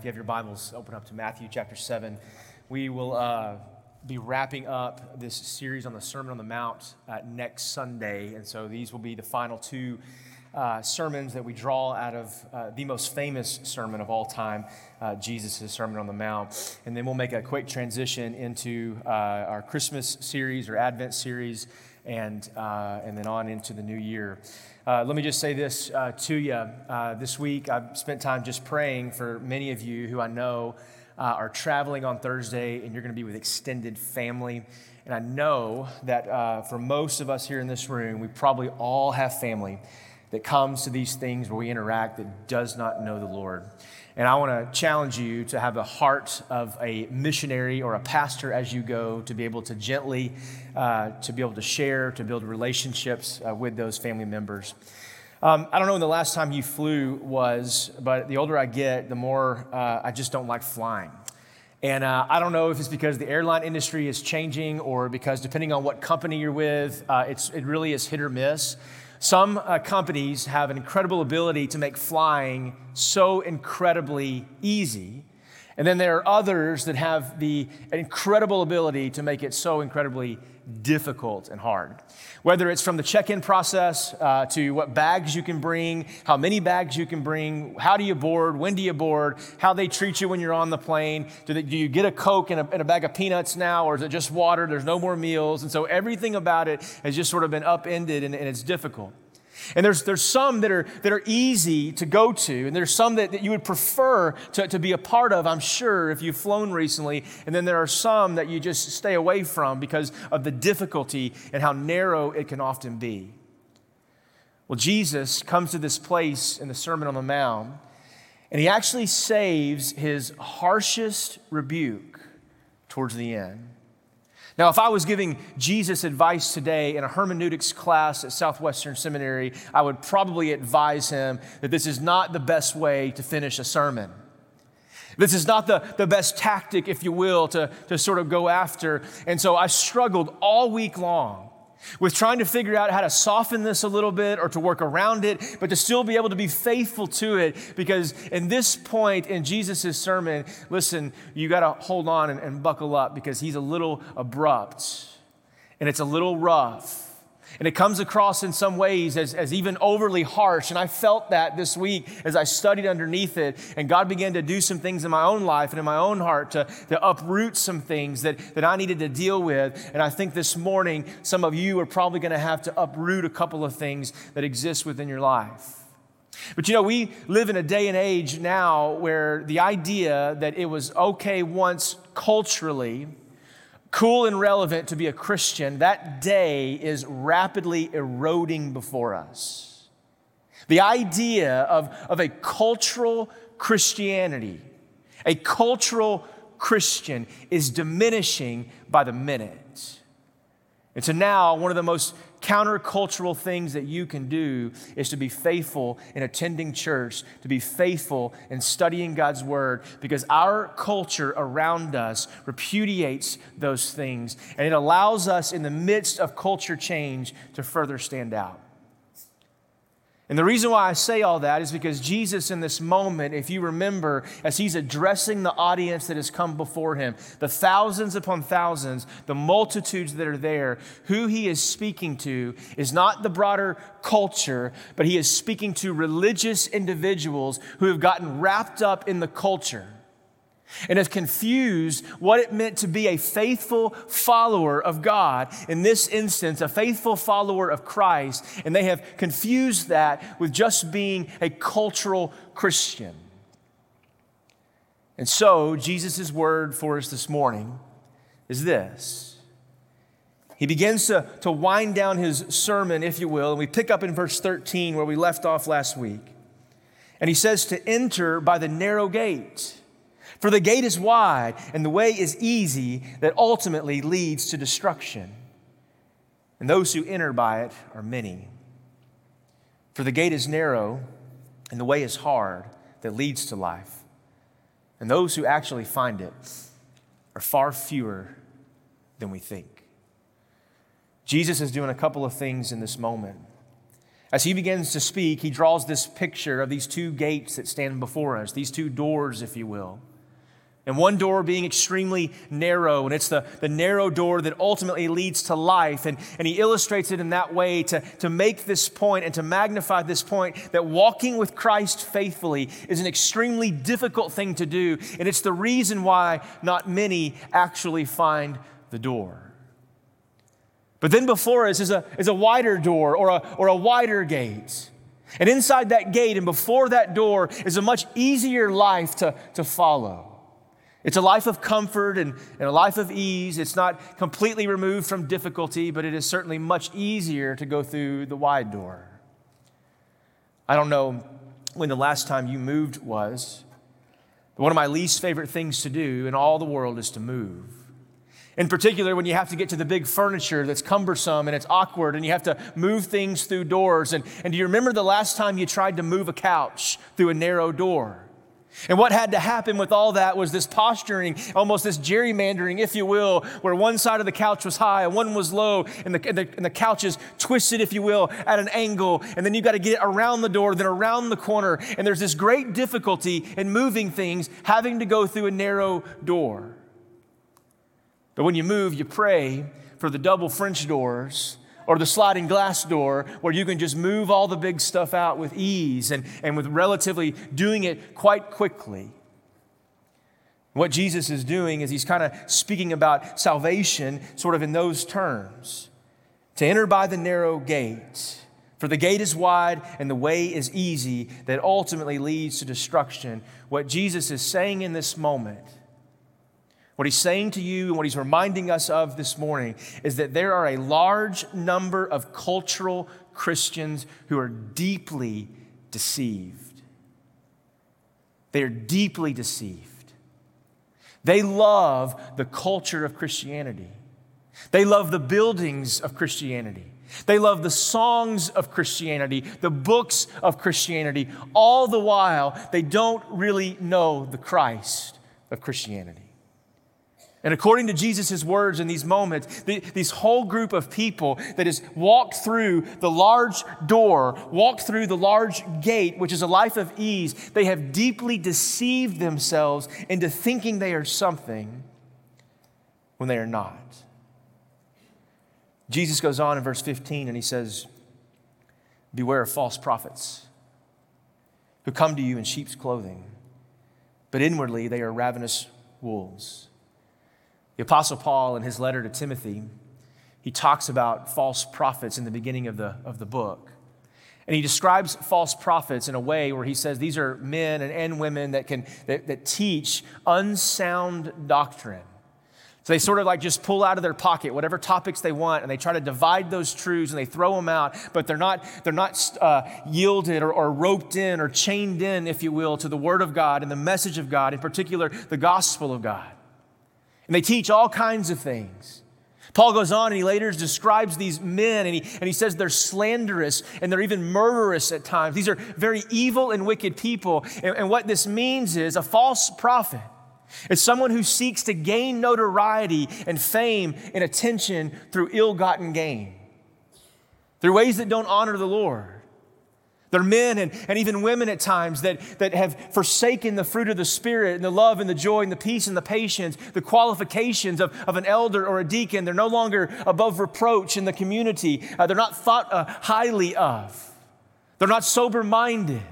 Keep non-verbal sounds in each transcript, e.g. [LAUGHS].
If you have your Bibles, open up to Matthew chapter 7. We will uh, be wrapping up this series on the Sermon on the Mount uh, next Sunday. And so these will be the final two uh, sermons that we draw out of uh, the most famous sermon of all time, uh, Jesus' Sermon on the Mount. And then we'll make a quick transition into uh, our Christmas series or Advent series and, and then on into the new year. Uh, let me just say this uh, to you. Uh, this week, I've spent time just praying for many of you who I know uh, are traveling on Thursday and you're going to be with extended family. And I know that uh, for most of us here in this room, we probably all have family that comes to these things where we interact that does not know the Lord. And I want to challenge you to have the heart of a missionary or a pastor as you go to be able to gently, uh, to be able to share, to build relationships uh, with those family members. Um, I don't know when the last time you flew was, but the older I get, the more uh, I just don't like flying. And uh, I don't know if it's because the airline industry is changing or because depending on what company you're with, uh, it's, it really is hit or miss. Some uh, companies have an incredible ability to make flying so incredibly easy. And then there are others that have the incredible ability to make it so incredibly difficult and hard. Whether it's from the check in process uh, to what bags you can bring, how many bags you can bring, how do you board, when do you board, how they treat you when you're on the plane. Do, they, do you get a Coke and a, and a bag of peanuts now, or is it just water? There's no more meals. And so everything about it has just sort of been upended and, and it's difficult. And there's, there's some that are, that are easy to go to, and there's some that, that you would prefer to, to be a part of, I'm sure, if you've flown recently. And then there are some that you just stay away from because of the difficulty and how narrow it can often be. Well, Jesus comes to this place in the Sermon on the Mount, and he actually saves his harshest rebuke towards the end. Now, if I was giving Jesus advice today in a hermeneutics class at Southwestern Seminary, I would probably advise him that this is not the best way to finish a sermon. This is not the, the best tactic, if you will, to, to sort of go after. And so I struggled all week long with trying to figure out how to soften this a little bit or to work around it, but to still be able to be faithful to it. Because in this point in Jesus' sermon, listen, you got to hold on and, and buckle up because he's a little abrupt and it's a little rough. And it comes across in some ways as, as even overly harsh. And I felt that this week as I studied underneath it. And God began to do some things in my own life and in my own heart to, to uproot some things that, that I needed to deal with. And I think this morning, some of you are probably going to have to uproot a couple of things that exist within your life. But you know, we live in a day and age now where the idea that it was okay once culturally cool and relevant to be a Christian, that day is rapidly eroding before us. The idea of, of a cultural Christianity, a cultural Christian, is diminishing by the minute. And so now, one of the most countercultural things that you can do is to be faithful in attending church, to be faithful in studying God's word, because our culture around us repudiates those things, and it allows us in the midst of culture change to further stand out. And the reason why I say all that is because Jesus, in this moment, if you remember, as he's addressing the audience that has come before him, the thousands upon thousands, the multitudes that are there, who he is speaking to is not the broader culture, but he is speaking to religious individuals who have gotten wrapped up in the culture and has confused what it meant to be a faithful follower of God, in this instance, a faithful follower of Christ, and they have confused that with just being a cultural Christian. And so, Jesus' word for us this morning is this. He begins to, to wind down his sermon, if you will, and we pick up in verse 13 where we left off last week. And he says to enter by the narrow gate. For the gate is wide and the way is easy that ultimately leads to destruction. And those who enter by it are many. For the gate is narrow and the way is hard that leads to life. And those who actually find it are far fewer than we think. Jesus is doing a couple of things in this moment. As he begins to speak, he draws this picture of these two gates that stand before us, these two doors, if you will. And one door being extremely narrow, and it's the, the narrow door that ultimately leads to life. And, and he illustrates it in that way to, to make this point and to magnify this point that walking with Christ faithfully is an extremely difficult thing to do. And it's the reason why not many actually find the door. But then before us is a, is a wider door or a, or a wider gate. And inside that gate and before that door is a much easier life to, to follow. It's a life of comfort and, and a life of ease. It's not completely removed from difficulty, but it is certainly much easier to go through the wide door. I don't know when the last time you moved was. One of my least favorite things to do in all the world is to move. In particular, when you have to get to the big furniture that's cumbersome and it's awkward and you have to move things through doors. And, and do you remember the last time you tried to move a couch through a narrow door? And what had to happen with all that was this posturing, almost this gerrymandering, if you will, where one side of the couch was high and one was low, and the, and the, and the couch is twisted, if you will, at an angle. And then you've got to get it around the door, then around the corner. And there's this great difficulty in moving things, having to go through a narrow door. But when you move, you pray for the double French doors or the sliding glass door where you can just move all the big stuff out with ease and, and with relatively doing it quite quickly. What Jesus is doing is he's kind of speaking about salvation sort of in those terms. To enter by the narrow gate, for the gate is wide and the way is easy that ultimately leads to destruction. What Jesus is saying in this moment what he's saying to you and what he's reminding us of this morning is that there are a large number of cultural Christians who are deeply deceived. They are deeply deceived. They love the culture of Christianity. They love the buildings of Christianity. They love the songs of Christianity, the books of Christianity. All the while, they don't really know the Christ of Christianity. And according to Jesus' words in these moments, the, this whole group of people that has walked through the large door, walked through the large gate, which is a life of ease, they have deeply deceived themselves into thinking they are something when they are not. Jesus goes on in verse 15 and he says, Beware of false prophets who come to you in sheep's clothing, but inwardly they are ravenous wolves. The Apostle Paul, in his letter to Timothy, he talks about false prophets in the beginning of the, of the book. And he describes false prophets in a way where he says these are men and, and women that, can, that, that teach unsound doctrine. So they sort of like just pull out of their pocket whatever topics they want and they try to divide those truths and they throw them out, but they're not, they're not uh, yielded or, or roped in or chained in, if you will, to the Word of God and the message of God, in particular, the gospel of God. And they teach all kinds of things. Paul goes on and he later describes these men and he, and he says they're slanderous and they're even murderous at times. These are very evil and wicked people. And, and what this means is a false prophet. is someone who seeks to gain notoriety and fame and attention through ill gotten gain, through ways that don't honor the Lord. They're men and, and even women at times that, that have forsaken the fruit of the Spirit and the love and the joy and the peace and the patience, the qualifications of, of an elder or a deacon. They're no longer above reproach in the community. Uh, they're not thought uh, highly of. They're not sober minded.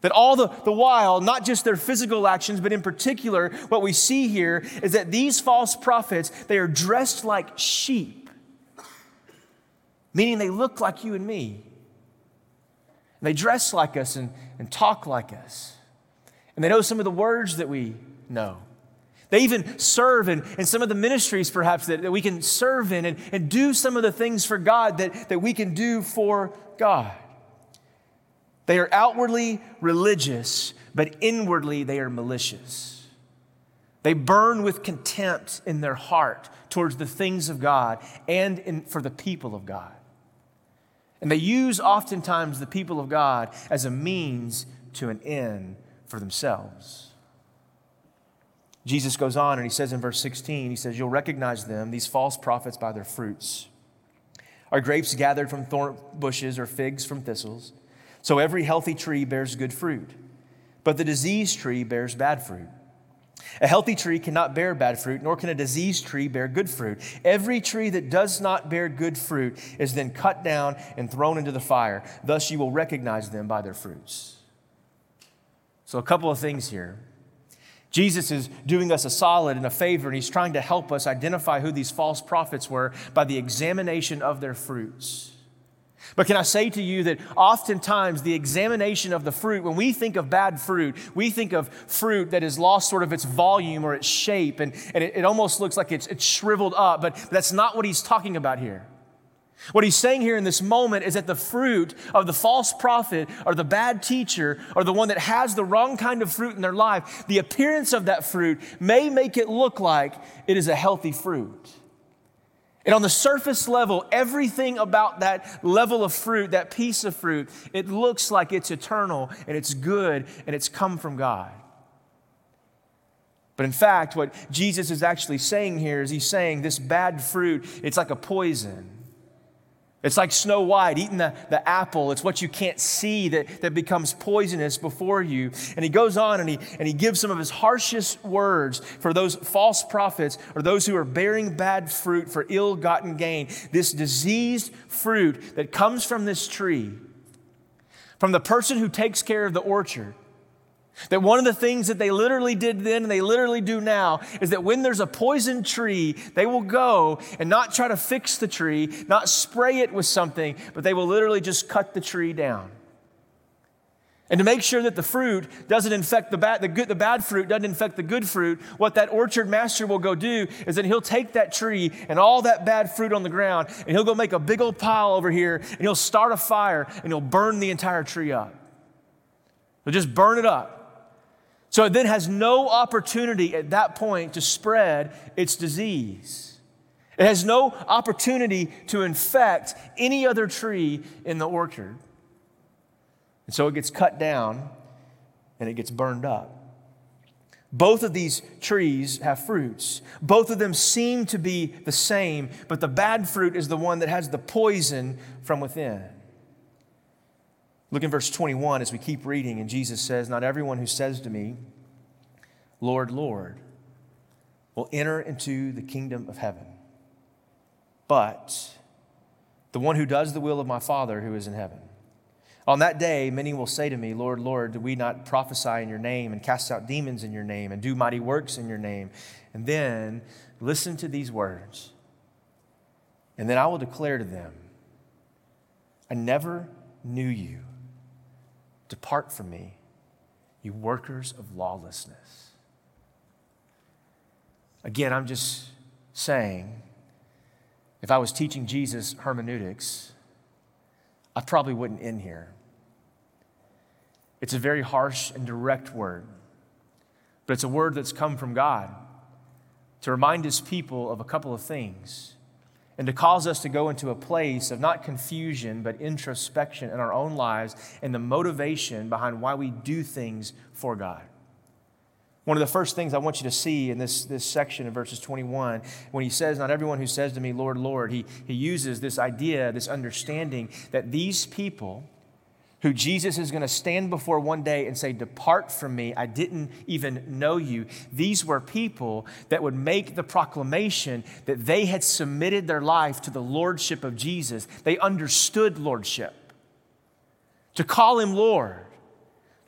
That all the, the while, not just their physical actions, but in particular, what we see here is that these false prophets, they are dressed like sheep, meaning they look like you and me. They dress like us and, and talk like us. And they know some of the words that we know. They even serve in, in some of the ministries, perhaps, that, that we can serve in and, and do some of the things for God that, that we can do for God. They are outwardly religious, but inwardly they are malicious. They burn with contempt in their heart towards the things of God and in, for the people of God. And they use oftentimes the people of God as a means to an end for themselves. Jesus goes on and he says in verse 16, he says, You'll recognize them, these false prophets, by their fruits. Are grapes gathered from thorn bushes or figs from thistles? So every healthy tree bears good fruit, but the diseased tree bears bad fruit. A healthy tree cannot bear bad fruit, nor can a diseased tree bear good fruit. Every tree that does not bear good fruit is then cut down and thrown into the fire. Thus you will recognize them by their fruits. So, a couple of things here. Jesus is doing us a solid and a favor, and he's trying to help us identify who these false prophets were by the examination of their fruits. But can I say to you that oftentimes the examination of the fruit, when we think of bad fruit, we think of fruit that has lost sort of its volume or its shape, and, and it, it almost looks like it's, it's shriveled up, but that's not what he's talking about here. What he's saying here in this moment is that the fruit of the false prophet or the bad teacher or the one that has the wrong kind of fruit in their life, the appearance of that fruit may make it look like it is a healthy fruit. And on the surface level, everything about that level of fruit, that piece of fruit, it looks like it's eternal and it's good and it's come from God. But in fact, what Jesus is actually saying here is he's saying this bad fruit, it's like a poison. It's like Snow White eating the, the apple. It's what you can't see that, that becomes poisonous before you. And he goes on and he, and he gives some of his harshest words for those false prophets or those who are bearing bad fruit for ill gotten gain. This diseased fruit that comes from this tree, from the person who takes care of the orchard that one of the things that they literally did then and they literally do now is that when there's a poison tree, they will go and not try to fix the tree, not spray it with something, but they will literally just cut the tree down. And to make sure that the fruit doesn't infect the bad, the, good, the bad fruit doesn't infect the good fruit, what that orchard master will go do is that he'll take that tree and all that bad fruit on the ground and he'll go make a big old pile over here and he'll start a fire and he'll burn the entire tree up. He'll just burn it up. So it then has no opportunity at that point to spread its disease. It has no opportunity to infect any other tree in the orchard. And so it gets cut down and it gets burned up. Both of these trees have fruits. Both of them seem to be the same, but the bad fruit is the one that has the poison from within. Look in verse 21 as we keep reading, and Jesus says, Not everyone who says to me, Lord, Lord, will enter into the kingdom of heaven, but the one who does the will of my Father who is in heaven. On that day, many will say to me, Lord, Lord, did we not prophesy in your name and cast out demons in your name and do mighty works in your name? And then listen to these words. And then I will declare to them, I never knew you. Depart from me, you workers of lawlessness. Again, I'm just saying, if I was teaching Jesus hermeneutics, I probably wouldn't end here. It's a very harsh and direct word, but it's a word that's come from God to remind his people of a couple of things and to cause us to go into a place of not confusion, but introspection in our own lives and the motivation behind why we do things for God. One of the first things I want you to see in this, this section of verses 21, when he says, Not everyone who says to me, Lord, Lord, he, he uses this idea, this understanding that these people who Jesus is going to stand before one day and say, Depart from me, I didn't even know you. These were people that would make the proclamation that they had submitted their life to the lordship of Jesus. They understood lordship. To call him Lord,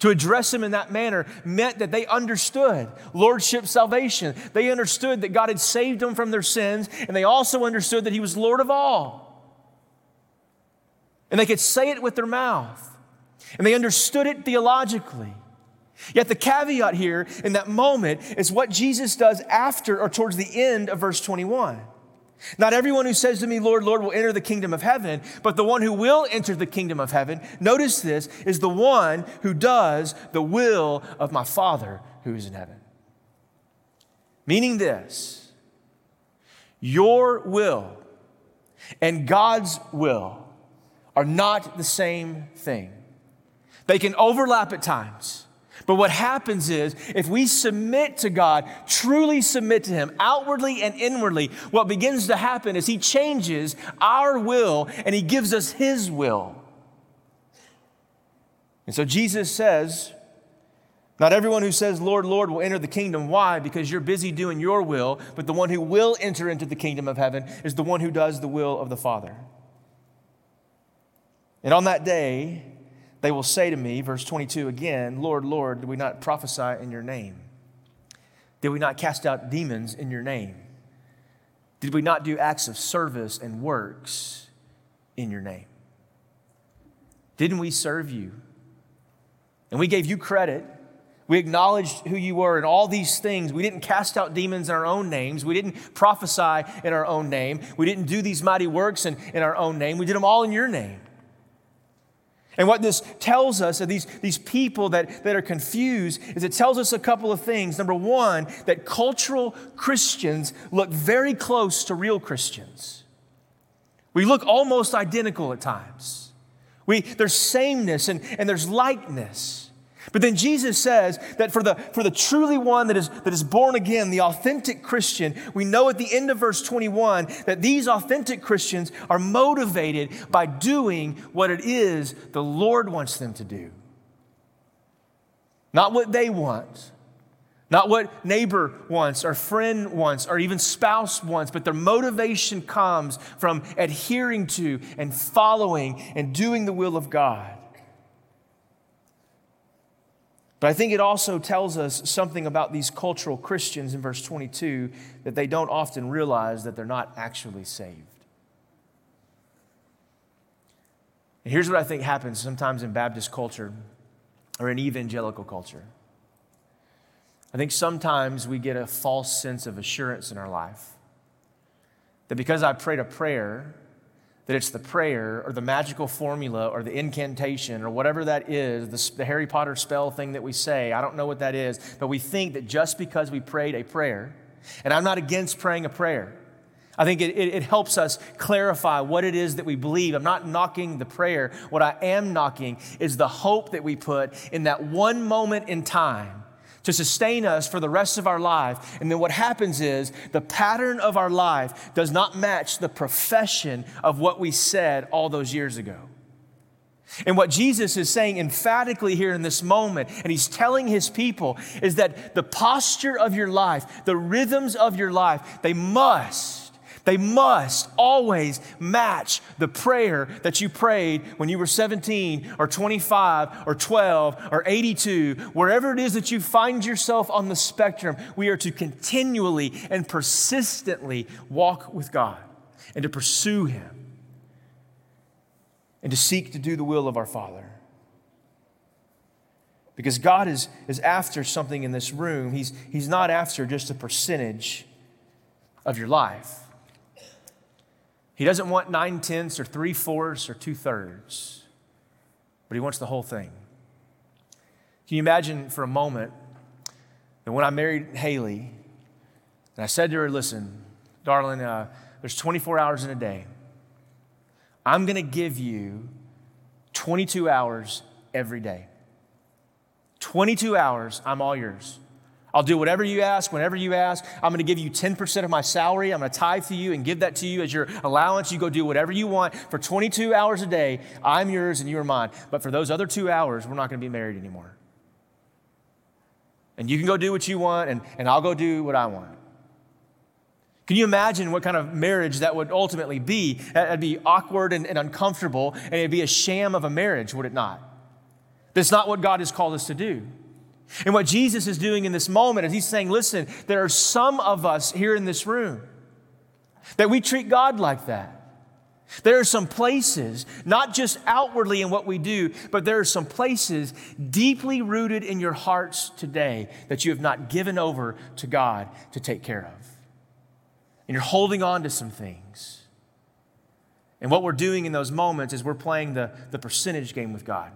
to address him in that manner, meant that they understood lordship salvation. They understood that God had saved them from their sins, and they also understood that he was Lord of all. And they could say it with their mouth and they understood it theologically. Yet the caveat here in that moment is what Jesus does after or towards the end of verse 21. Not everyone who says to me, Lord, Lord, will enter the kingdom of heaven, but the one who will enter the kingdom of heaven, notice this, is the one who does the will of my Father who is in heaven. Meaning this, your will and God's will are not the same thing. They can overlap at times, But what happens is, if we submit to God, truly submit to Him, outwardly and inwardly, what begins to happen is He changes our will and He gives us His will. And so Jesus says, Not everyone who says, Lord, Lord, will enter the kingdom. Why? Because you're busy doing your will, but the one who will enter into the kingdom of heaven is the one who does the will of the Father. And on that day, they will say to me, verse 22 again, Lord, Lord, did we not prophesy in your name? Did we not cast out demons in your name? Did we not do acts of service and works in your name? Didn't we serve you? And we gave you credit. We acknowledged who you were and all these things. We didn't cast out demons in our own names. We didn't prophesy in our own name. We didn't do these mighty works in, in our own name. We did them all in your name. And what this tells us of these, these people that, that are confused is it tells us a couple of things. Number one, that cultural Christians look very close to real Christians. We look almost identical at times. We, there's sameness and, and there's likeness. But then Jesus says that for the, for the truly one that is, that is born again, the authentic Christian, we know at the end of verse 21 that these authentic Christians are motivated by doing what it is the Lord wants them to do. Not what they want, not what neighbor wants, or friend wants, or even spouse wants, but their motivation comes from adhering to and following and doing the will of God. But I think it also tells us something about these cultural Christians in verse 22 that they don't often realize that they're not actually saved. And here's what I think happens sometimes in Baptist culture or in evangelical culture. I think sometimes we get a false sense of assurance in our life that because I prayed a prayer, that it's the prayer or the magical formula or the incantation or whatever that is, the, the, Harry Potter spell thing that we say. I don't know what that is, but we think that just because we prayed a prayer, and I'm not against praying a prayer. I think it, it, it helps us clarify what it is that we believe. I'm not knocking the prayer. What I am knocking is the hope that we put in that one moment in time to sustain us for the rest of our life. And then what happens is the pattern of our life does not match the profession of what we said all those years ago. And what Jesus is saying emphatically here in this moment, and he's telling his people, is that the posture of your life, the rhythms of your life, they must they must always match the prayer that you prayed when you were 17 or 25 or 12 or 82, wherever it is that you find yourself on the spectrum. We are to continually and persistently walk with God and to pursue Him and to seek to do the will of our Father. Because God is, is after something in this room. He's, he's not after just a percentage of your life. He doesn't want nine tenths or three fourths or two thirds, but he wants the whole thing. Can you imagine for a moment that when I married Haley, and I said to her, Listen, darling, uh, there's 24 hours in a day. I'm going to give you 22 hours every day. 22 hours, I'm all yours. I'll do whatever you ask, whenever you ask. I'm going to give you 10% of my salary. I'm going to tithe to you and give that to you as your allowance. You go do whatever you want. For 22 hours a day, I'm yours and you are mine. But for those other two hours, we're not going to be married anymore. And you can go do what you want, and, and I'll go do what I want. Can you imagine what kind of marriage that would ultimately be? That'd be awkward and, and uncomfortable, and it'd be a sham of a marriage, would it not? That's not what God has called us to do. And what Jesus is doing in this moment is he's saying, listen, there are some of us here in this room that we treat God like that. There are some places, not just outwardly in what we do, but there are some places deeply rooted in your hearts today that you have not given over to God to take care of. And you're holding on to some things. And what we're doing in those moments is we're playing the, the percentage game with God.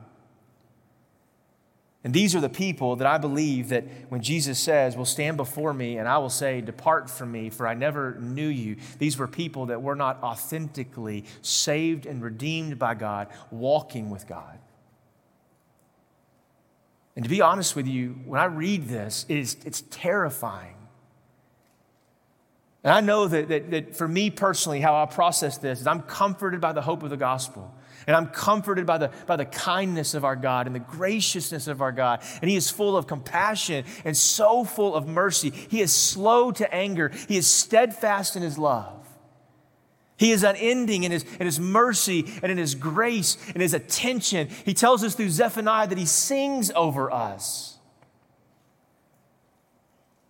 And these are the people that I believe that when Jesus says, will stand before me and I will say, Depart from me, for I never knew you. These were people that were not authentically saved and redeemed by God, walking with God. And to be honest with you, when I read this, it is, it's terrifying. And I know that, that, that for me personally, how I process this is I'm comforted by the hope of the gospel. And I'm comforted by the, by the kindness of our God and the graciousness of our God. And He is full of compassion and so full of mercy. He is slow to anger, He is steadfast in His love. He is unending in his, in his mercy and in his grace and his attention. He tells us through Zephaniah that he sings over us.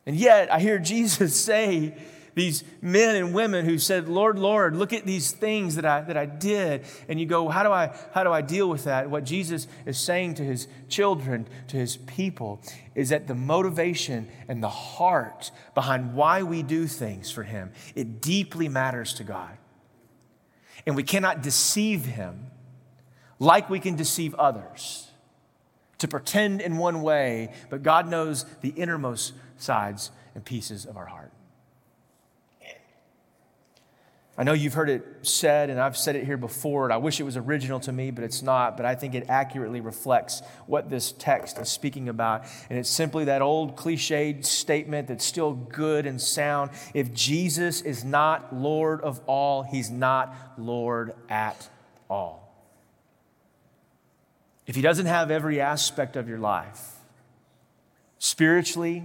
And yet, I hear Jesus [LAUGHS] say, these men and women who said, Lord, Lord, look at these things that I, that I did. And you go, how do, I, how do I deal with that? What Jesus is saying to his children, to his people, is that the motivation and the heart behind why we do things for him, it deeply matters to God. And we cannot deceive him like we can deceive others to pretend in one way, but God knows the innermost sides and pieces of our heart. I know you've heard it said, and I've said it here before, and I wish it was original to me, but it's not. But I think it accurately reflects what this text is speaking about. And it's simply that old cliched statement that's still good and sound. If Jesus is not Lord of all, he's not Lord at all. If he doesn't have every aspect of your life, spiritually,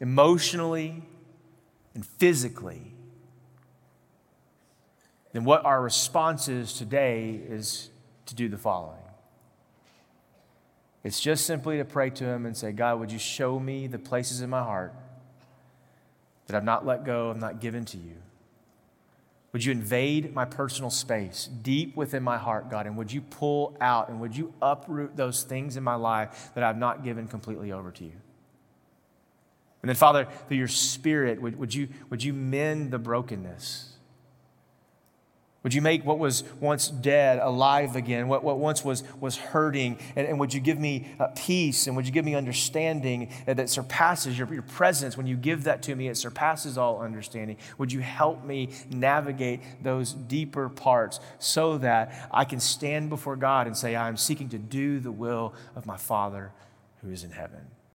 emotionally, and physically, then what our response is today is to do the following. It's just simply to pray to Him and say, God, would you show me the places in my heart that I've not let go, I've not given to you? Would you invade my personal space deep within my heart, God? And would you pull out and would you uproot those things in my life that I've not given completely over to you? And then, Father, through your Spirit, would, would, you, would you mend the brokenness? Would you make what was once dead alive again, what, what once was, was hurting? And, and would you give me uh, peace and would you give me understanding that surpasses your, your presence? When you give that to me, it surpasses all understanding. Would you help me navigate those deeper parts so that I can stand before God and say, I am seeking to do the will of my Father who is in heaven?